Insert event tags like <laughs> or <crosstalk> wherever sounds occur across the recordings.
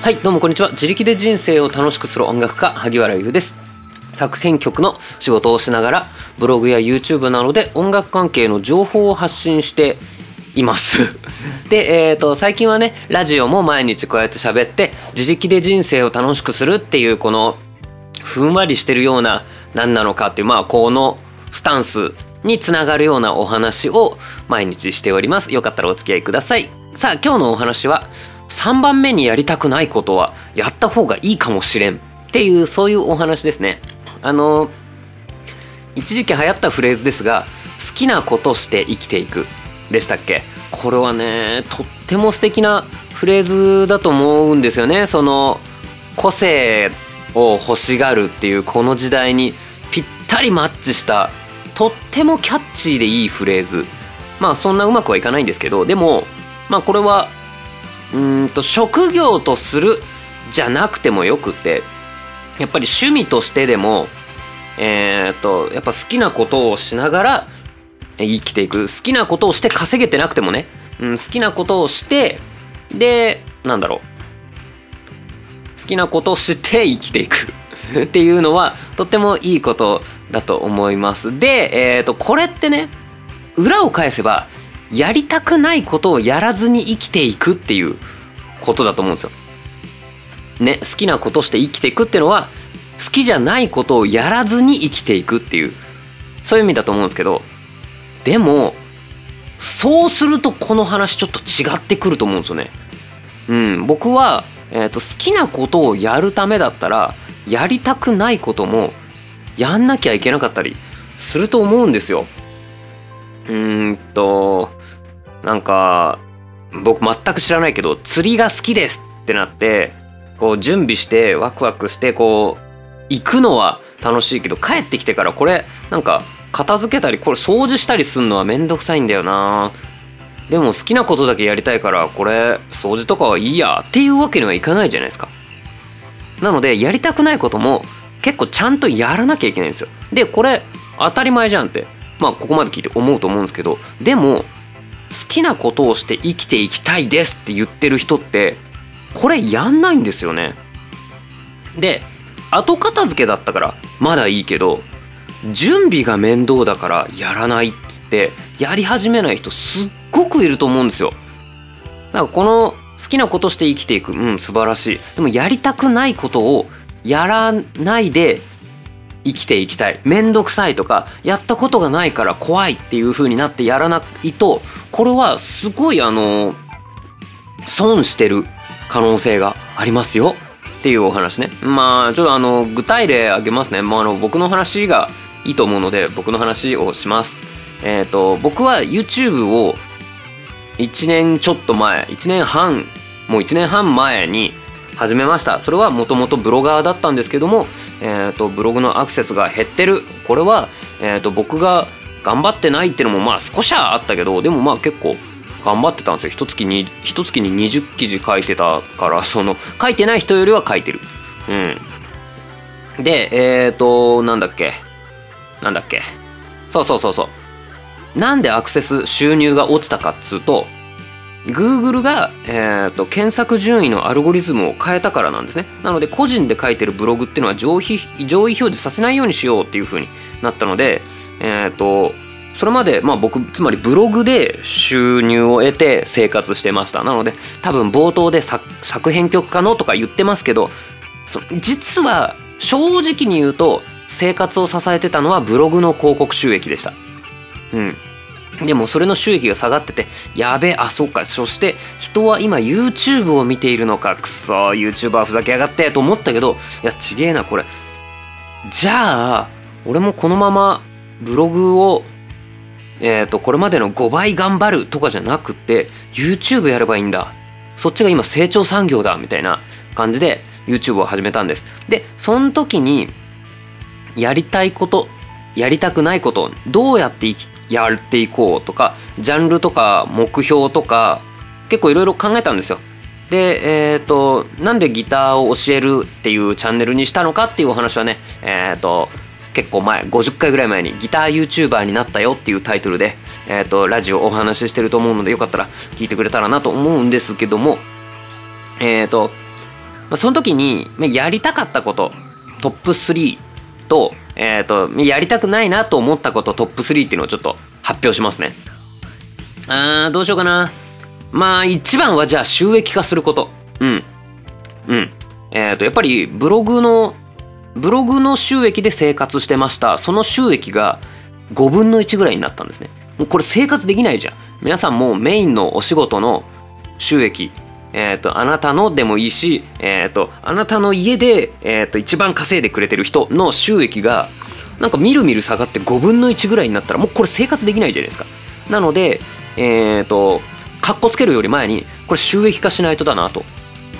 はいどうもこんにちは。自力で人生を楽しくする音楽家萩原優です。作編曲の仕事をしながらブログや YouTube などで音楽関係の情報を発信しています。<laughs> で、えーと、最近はねラジオも毎日こうやって喋って自力で人生を楽しくするっていうこのふんわりしてるような何なのかっていうまあこのスタンスにつながるようなお話を毎日しております。よかったらお付き合いください。さあ今日のお話は3番目にやりたくないことはやった方がいいかもしれんっていうそういうお話ですね。あの一時期流行ったフレーズですが好きなことして生きていくでしたっけ？これはねとっても素敵なフレーズだと思うんですよね。その個性を欲しがるっていうこの時代にぴったりマッチしたとってもキャッチーでいいフレーズ。まあそんなうまくはいかないんですけどでもまあこれはうんと職業とするじゃなくてもよくてやっぱり趣味としてでもえー、っとやっぱ好きなことをしながら生きていく。好きなことをして稼げてなくてもね、うん、好きなことをしてでなんだろう。好きなことをして <laughs> 生きていく。っていうのはとってもいいことだと思います。で、えー、とこれってね裏を返せばやりたくないことをやらずに生きていくっていうことだと思うんですよ。ね、好きなことして生きていくっていうのは好きじゃないことをやらずに生きていくっていうそういう意味だと思うんですけどでもそうするとこの話ちょっと違ってくると思うんですよね。うん、僕は、えーと、好きなことをやるためだったらやりたくないこともやんなきゃいけなかったりすると思うんですよ。うーんとなんか僕全く知らないけど釣りが好きですってなってこう準備してワクワクしてこう行くのは楽しいけど帰ってきてからこれなんか片付けたりこれ掃除したりすんのはめんどくさいんだよな。でも好きなことだけやりたいからこれ掃除とかはいいやっていうわけにはいかないじゃないですか。なのでやりたくないことも結構ちゃんとやらなきゃいけないんですよ。でこれ当たり前じゃんってまあここまで聞いて思うと思うんですけどでも好きなことをして生きていきたいですって言ってる人ってこれやんないんですよね。で後片付けだったからまだいいけど準備が面倒だからやらないっつってやり始めない人すっごくいると思うんですよ。だからこの好きなことして生きていくうん素晴らしい。でもやりたくないことをやらないで生きていきたい。面倒くさいとかやったことがないから怖いっていう風になってやらないとこれはすごいあの損してる可能性がありますよっていうお話ね。まあちょっとあの具体例挙げますね。もうあの僕の話がいいと思うので僕の話をします。えっ、ー、と僕は YouTube を1年ちょっと前1年半もう1年半前に始めました。それはもともとブロガーだったんですけども、えーと、ブログのアクセスが減ってる。これは、えーと、僕が頑張ってないっていうのもまあ少しはあったけどでもまあ結構頑張ってたんですよ。一月に一月に20記事書いてたからその書いてない人よりは書いてる。うん。でえっ、ー、となんだっけ？なんだっけ？そうそうそうそう。なんでアクセス収入が落ちたかっつうと Google が、えーと、検索順位のアルゴリズムを変えたからなんですね。なので個人で書いてるブログっていうのは上位上位表示させないようにしようっていう風になったのでえっ、ー、とそれまで、まあ、僕つまりブログで収入を得て生活してました。なので多分冒頭で作編曲家のとか言ってますけど実は正直に言うと生活を支えてたのはブログの広告収益でした。うん。でもそれの収益が下がっててやべえあそっか。そして人は今 YouTube を見ているのか。くそ YouTuber ふざけやがってと思ったけどいやちげえなこれ。じゃあ俺もこのままブログをえっ、ー、とこれまでの5倍頑張るとかじゃなくて YouTube やればいいんだそっちが今成長産業だみたいな感じで YouTube を始めたんですでその時にやりたいことやりたくないことどうやっていきやっていこうとかジャンルとか目標とか結構いろいろ考えたんですよ。で、えっ、ー、となんでギターを教えるっていうチャンネルにしたのかっていうお話はね、えっ、ー、と結構前50回ぐらい前にギター YouTuber になったよっていうタイトルで、えーと、ラジオお話ししてると思うのでよかったら聞いてくれたらなと思うんですけどもえっ、ー、とま、その時にやりたかったことトップ3と,、えーと、やりたくないなと思ったことトップ3っていうのをちょっと発表しますね。あーどうしようかな。まあ一番はじゃあ収益化すること。うん。うん。えっ、ー、とやっぱりブログのブログの収益で生活してました。その収益が5分の1ぐらいになったんですね。もうこれ生活できないじゃん。皆さんもメインのお仕事の収益えーと、あなたのでもいいし、えーと、あなたの家で、えーと、一番稼いでくれてる人の収益がなんかみるみる下がって5分の1ぐらいになったらもうこれ生活できないじゃないですか。なのでえっ、ー、とかっこつけるより前にこれ収益化しないとだなと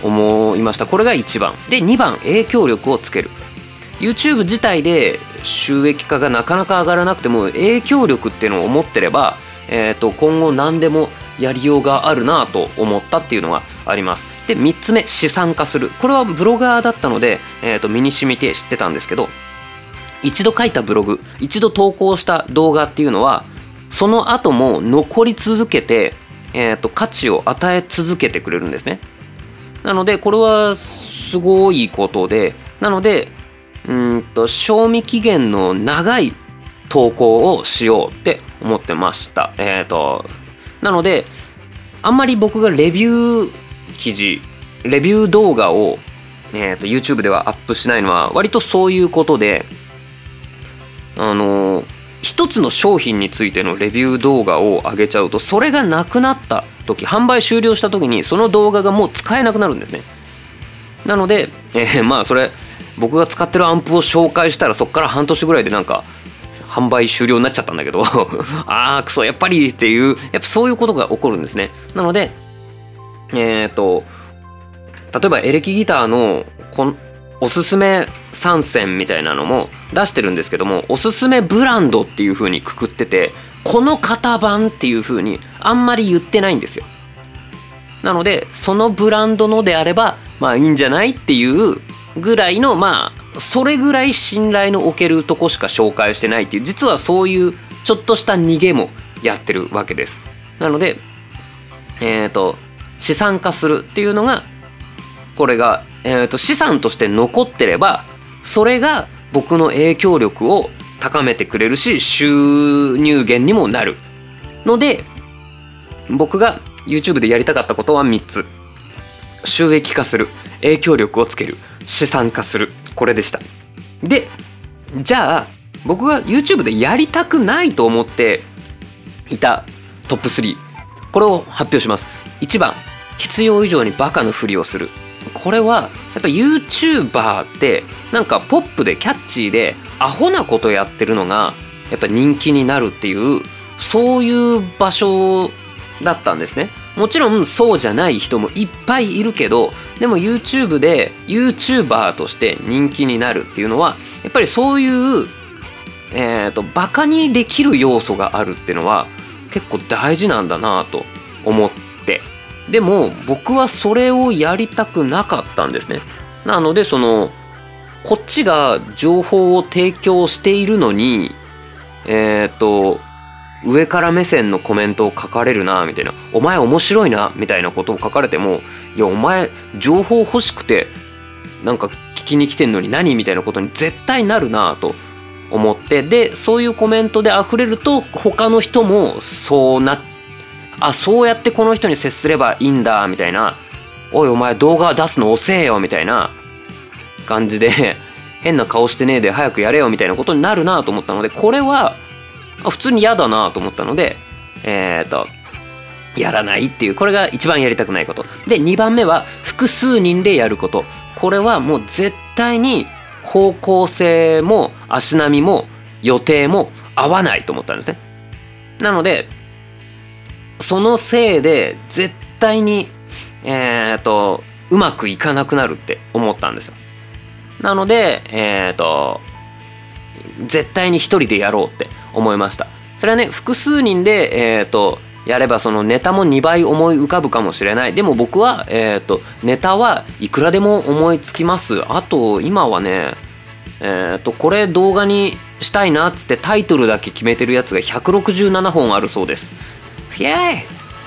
思いました。これが1番。で2番影響力をつける。YouTube 自体で収益化がなかなか上がらなくても影響力っていうのを思ってれば、えー、と今後何でもやりようがあるなと思ったっていうのがあります。で3つ目資産化する。これはブロガーだったので、えー、と身に染みて知ってたんですけど一度書いたブログ一度投稿した動画っていうのはその後も残り続けて、えー、と価値を与え続けてくれるんですね。なのでこれはすごいことでなのでうんと賞味期限の長い投稿をしようって思ってました。えっ、ー、となのであんまり僕がレビュー記事レビュー動画を、えーと、YouTube ではアップしないのは割とそういうことであの一つの商品についてのレビュー動画を上げちゃうとそれがなくなった時販売終了した時にその動画がもう使えなくなるんですね。なので、えー、まあそれ僕が使ってるアンプを紹介したらそっから半年ぐらいでなんか販売終了になっちゃったんだけど <laughs> ああクソやっぱりっていうやっぱそういうことが起こるんですね。なのでえっ、と例えばエレキギターのこおすすめ参戦みたいなのも出してるんですけどもおすすめブランドっていう風にくくっててこの型番っていう風にあんまり言ってないんですよ。なのでそのブランドのであればまあいいんじゃないっていうぐらいのまあそれぐらい信頼のおけるとこしか紹介してないっていう実はそういうちょっとした逃げもやってるわけです。なのでえっ、ー、と資産化するっていうのがこれが、えー、と資産として残ってればそれが僕の影響力を高めてくれるし収入源にもなる。ので僕が YouTube でやりたかったことは3つ。収益化する。影響力をつける。資産化する。これでした。でじゃあ僕が YouTube でやりたくないと思っていたトップ3これを発表します。1番必要以上にバカのふりをする。これはやっぱ YouTuber ってなんかポップでキャッチーでアホなことやってるのがやっぱ人気になるっていうそういう場所だったんですね。もちろんそうじゃない人もいっぱいいるけどでも YouTube で YouTuber として人気になるっていうのはやっぱりそういうえーと、バカにできる要素があるっていうのは結構大事なんだなと思って。でも僕はそれをやりたくなかったんですね。なのでそのこっちが情報を提供しているのにえっ、ー、と上から目線のコメントを書かれるなみたいな「お前面白いな」みたいなことを書かれても「いやお前情報欲しくてなんか聞きに来てんのに何?」みたいなことに絶対なるなと思ってでそういうコメントで溢れると他の人もそうなあそうやってこの人に接すればいいんだみたいな「おいお前動画出すの遅えよ」みたいな感じで <laughs> 変な顔してねえで早くやれよみたいなことになるなと思ったのでこれは普通に嫌だなと思ったのでえっ、とやらないっていうこれが一番やりたくないこと。で2番目は複数人でやること。これはもう絶対に方向性も足並みも予定も合わないと思ったんですね。なのでそのせいで絶対にえっ、とうまくいかなくなるって思ったんですよ。なのでえっ、と絶対に一人でやろうって。思いました。それはね複数人でえっ、ー、とやればそのネタも2倍思い浮かぶかもしれない。でも僕は、えーと、ネタはいくらでも思いつきます。あと今はねえっ、ー、とこれ動画にしたいなっつってタイトルだけ決めてるやつが167本あるそうです。イエー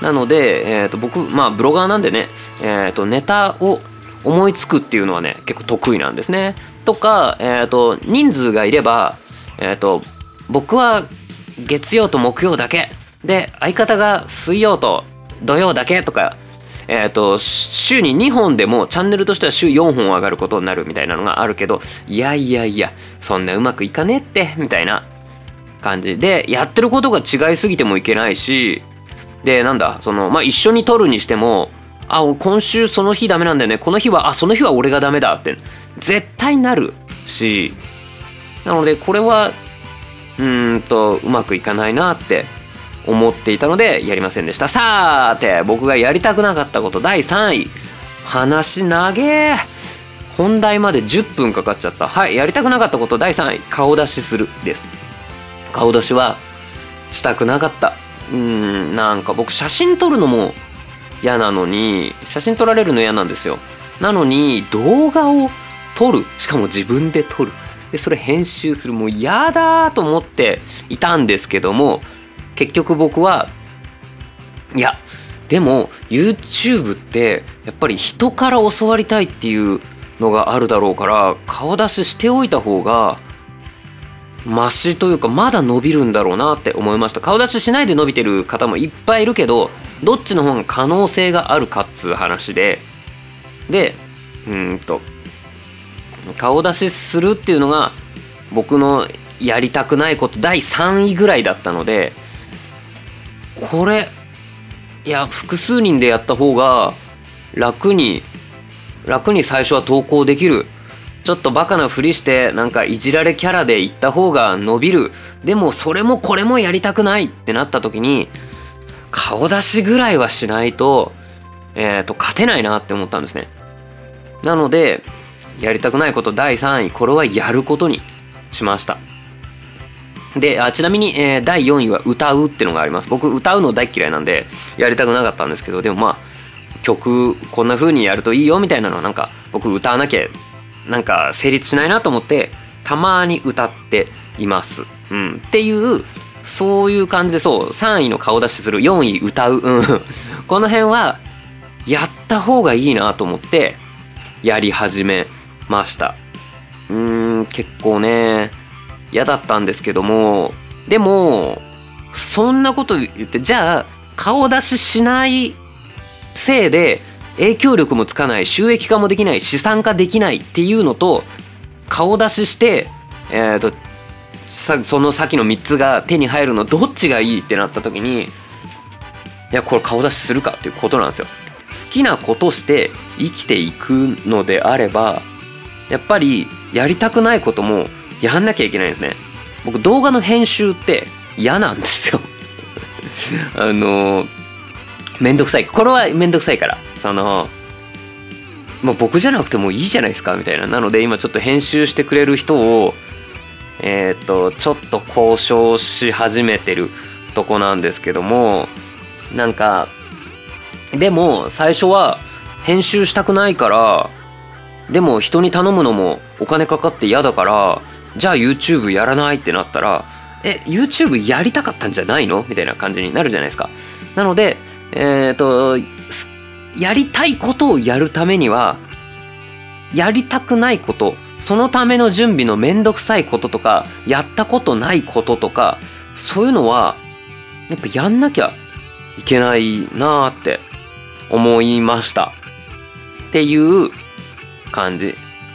イ。なので、えーと、僕まあブロガーなんでね、えーと、ネタを思いつくっていうのはね結構得意なんですね。とか、えーと、人数がいれば、えーと僕は月曜と木曜だけ。で相方が水曜と土曜だけとかえーと、週に2本でもチャンネルとしては週4本上がることになるみたいなのがあるけどいやいやいやそんなうまくいかねえってみたいな感じ。でやってることが違いすぎてもいけないしでなんだそのまあ一緒に撮るにしてもあ今週その日ダメなんだよね。この日はあその日は俺がダメだって絶対なるし。なのでこれはうんとうまくいかないなって思っていたのでやりませんでした。さて僕がやりたくなかったこと第3位。話長え本題まで10分かかっちゃった。はいやりたくなかったこと第3位。顔出しするです。顔出しはしたくなかった。うんなんか僕写真撮るのも嫌なのに写真撮られるの嫌なんですよ。なのに動画を撮る。しかも自分で撮る。でそれ編集するもう嫌だと思っていたんですけども結局僕はいやでも YouTube ってやっぱり人から教わりたいっていうのがあるだろうから顔出ししておいた方がマシというかまだ伸びるんだろうなって思いました。顔出ししないで伸びてる方もいっぱいいるけどどっちの方が可能性があるかっつう話で。でうんと顔出しするっていうのが僕のやりたくないこと第3位ぐらいだったのでこれいや複数人でやった方が楽に楽に最初は投稿できる。ちょっとバカなふりしてなんかいじられキャラで行った方が伸びる。でもそれもこれもやりたくない。ってなった時に顔出しぐらいはしないとえっ、ー、と勝てないなって思ったんですね。なのでやりたくないこと第3位これはやることにしました。であちなみに、えー、第4位は歌うっていうのがあります。僕歌うの大嫌いなんでやりたくなかったんですけどでもまあ曲こんな風にやるといいよみたいなのはなんか僕歌わなきゃなんか成立しないなと思ってたまに歌っています、うん、っていうそういう感じでそう3位の顔出しする4位歌う、うん、この辺はやった方がいいなと思ってやり始めましたうん結構ね嫌だったんですけどもでもそんなこと言ってじゃあ顔出ししないせいで影響力もつかない収益化もできない資産化できないっていうのと顔出しして、えーと、その先の3つが手に入るのどっちがいいってなった時にいやこれ顔出しするかっていうことなんですよ。好きなことして生きていくのであればやっぱりやりたくないこともやんなきゃいけないんですね。僕動画の編集って嫌なんですよ。<laughs> あのめんどくさい。これはめんどくさいから。そのもう僕じゃなくてもいいじゃないですかみたいな。なので今ちょっと編集してくれる人をえっ、ー、とちょっと交渉し始めてるとこなんですけどもなんかでも最初は編集したくないからでも人に頼むのもお金かかって嫌だからじゃあ YouTube やらない？ってなったらえ YouTube やりたかったんじゃないの？みたいな感じになるじゃないですか。なのでえっ、とやりたいことをやるためにはやりたくないことそのための準備のめんどくさいこととかやったことないこととかそういうのはやっぱやんなきゃいけないなーって思いました。っていう感じ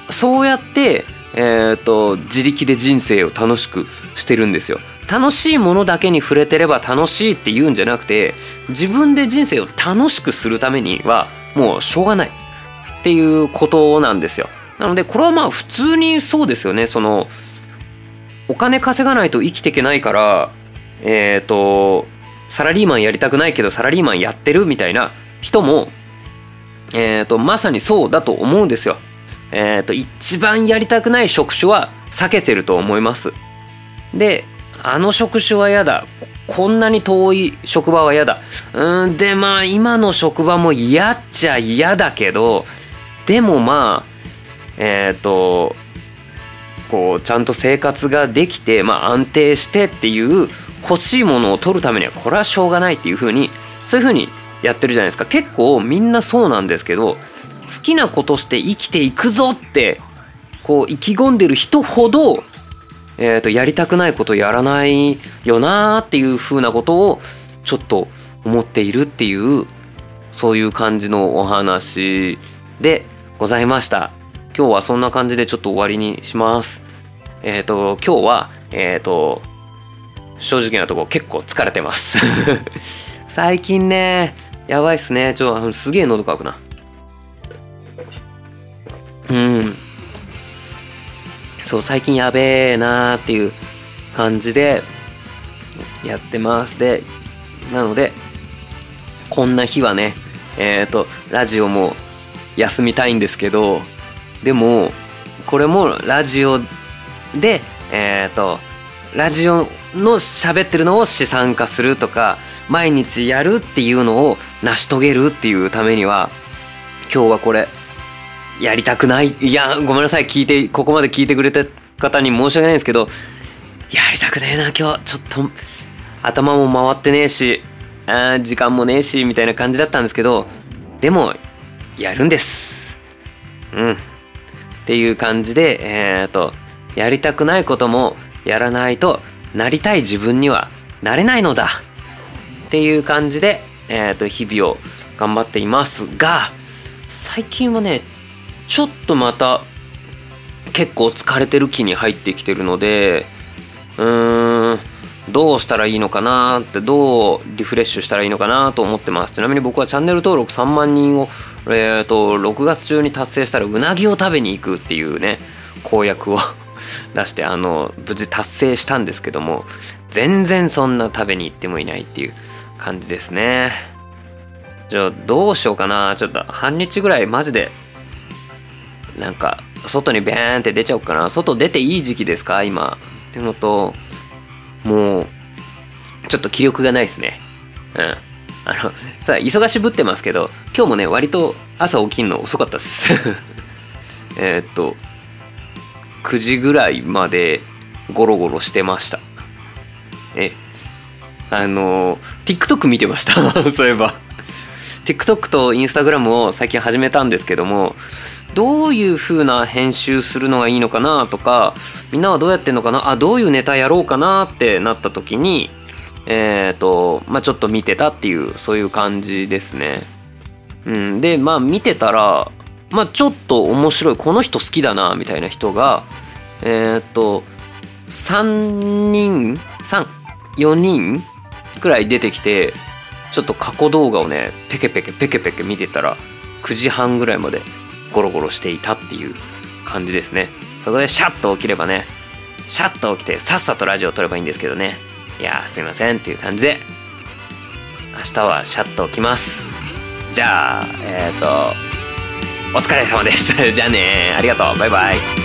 そうやってえーと、自力で人生を楽しくしてるんですよ。楽しいものだけに触れてれば楽しいって言うんじゃなくて自分で人生を楽しくするためにはもうしょうがないっていうことなんですよ。なのでこれはまあ普通にそうですよねそのお金稼がないと生きていけないからえっ、ー、とサラリーマンやりたくないけどサラリーマンやってるみたいな人もえーとまさにそうだと思うんですよ。えーと、一番やりたくない職種は避けてると思います。であの職種は嫌だ。こんなに遠い職場は嫌だ。うんでまあ今の職場も嫌っちゃ嫌だけどでもまあえっ、ー、とこうちゃんと生活ができて、まあ、安定してっていう欲しいものを取るためにはこれはしょうがないっていうふうにそういうふうにやってるじゃないですか。結構みんなそうなんですけど好きなことして生きていくぞってこう意気込んでる人ほど、えー、とやりたくないことやらないよなーっていう風なことをちょっと思っているっていうそういう感じのお話でございました。今日はそんな感じでちょっと終わりにします。えっ、ー、と今日はえっ、ー、と正直なとこ結構疲れてます。<laughs> 最近ねやばいっすね。ちょすげえ喉乾くな。うん。そう最近やべえなーっていう感じでやってます。でなのでこんな日はねえっ、ー、とラジオも休みたいんですけどでもこれもラジオでえっ、ー、とラジオの喋ってるのを資産化するとか毎日やるっていうのを成し遂げるっていうためには今日はこれやりたくない。いやごめんなさい。聞いてここまで聞いてくれた方に申し訳ないんですけどやりたくねえな今日。ちょっと頭も回ってねえしあ時間もねえしみたいな感じだったんですけどでもやるんです。うん。っていう感じでえっ、とやりたくないこともやらないとなりたい自分にはなれないのだ。っていう感じで、えー、と日々を頑張っていますが最近はねちょっとまた結構疲れてる気に入ってきてるのでうーんどうしたらいいのかなってどうリフレッシュしたらいいのかなと思ってます。ちなみに僕はチャンネル登録3万人を、えーと、6月中に達成したらうなぎを食べに行くっていうね公約を <laughs> 出してあの無事達成したんですけども全然そんな食べに行ってもいないっていう。感じですね。じゃあどうしようかな。ちょっと半日ぐらいマジでなんか外にベーンって出ちゃおうかな。外出ていい時期ですか？今。っていうのともうちょっと気力がないですね。うん。あのさ忙しぶってますけど今日もね割と朝起きんの遅かったっす。<laughs> えっと9時ぐらいまでゴロゴロしてました。えあの TikTok 見てました。<laughs> そういえば。TikTok と Instagram を最近始めたんですけどもどういう風な編集するのがいいのかなとかみんなはどうやってんのかな？あどういうネタやろうかなってなった時にえっ、ー、とまあちょっと見てたっていうそういう感じですね。うん、でまあ見てたらまあちょっと面白いこの人好きだなみたいな人がえっ、ー、と3人34人くらい出てきてちょっと過去動画をねペケペケペケペケ見てたら9時半ぐらいまでゴロゴロしていたっていう感じですね。そこでシャッと起きればねシャッと起きてさっさとラジオを撮ればいいんですけどね。いやすいませんっていう感じで明日はシャッと起きます。じゃあえっ、ー、とお疲れ様です。<laughs> じゃあねありがとう。バイバイ。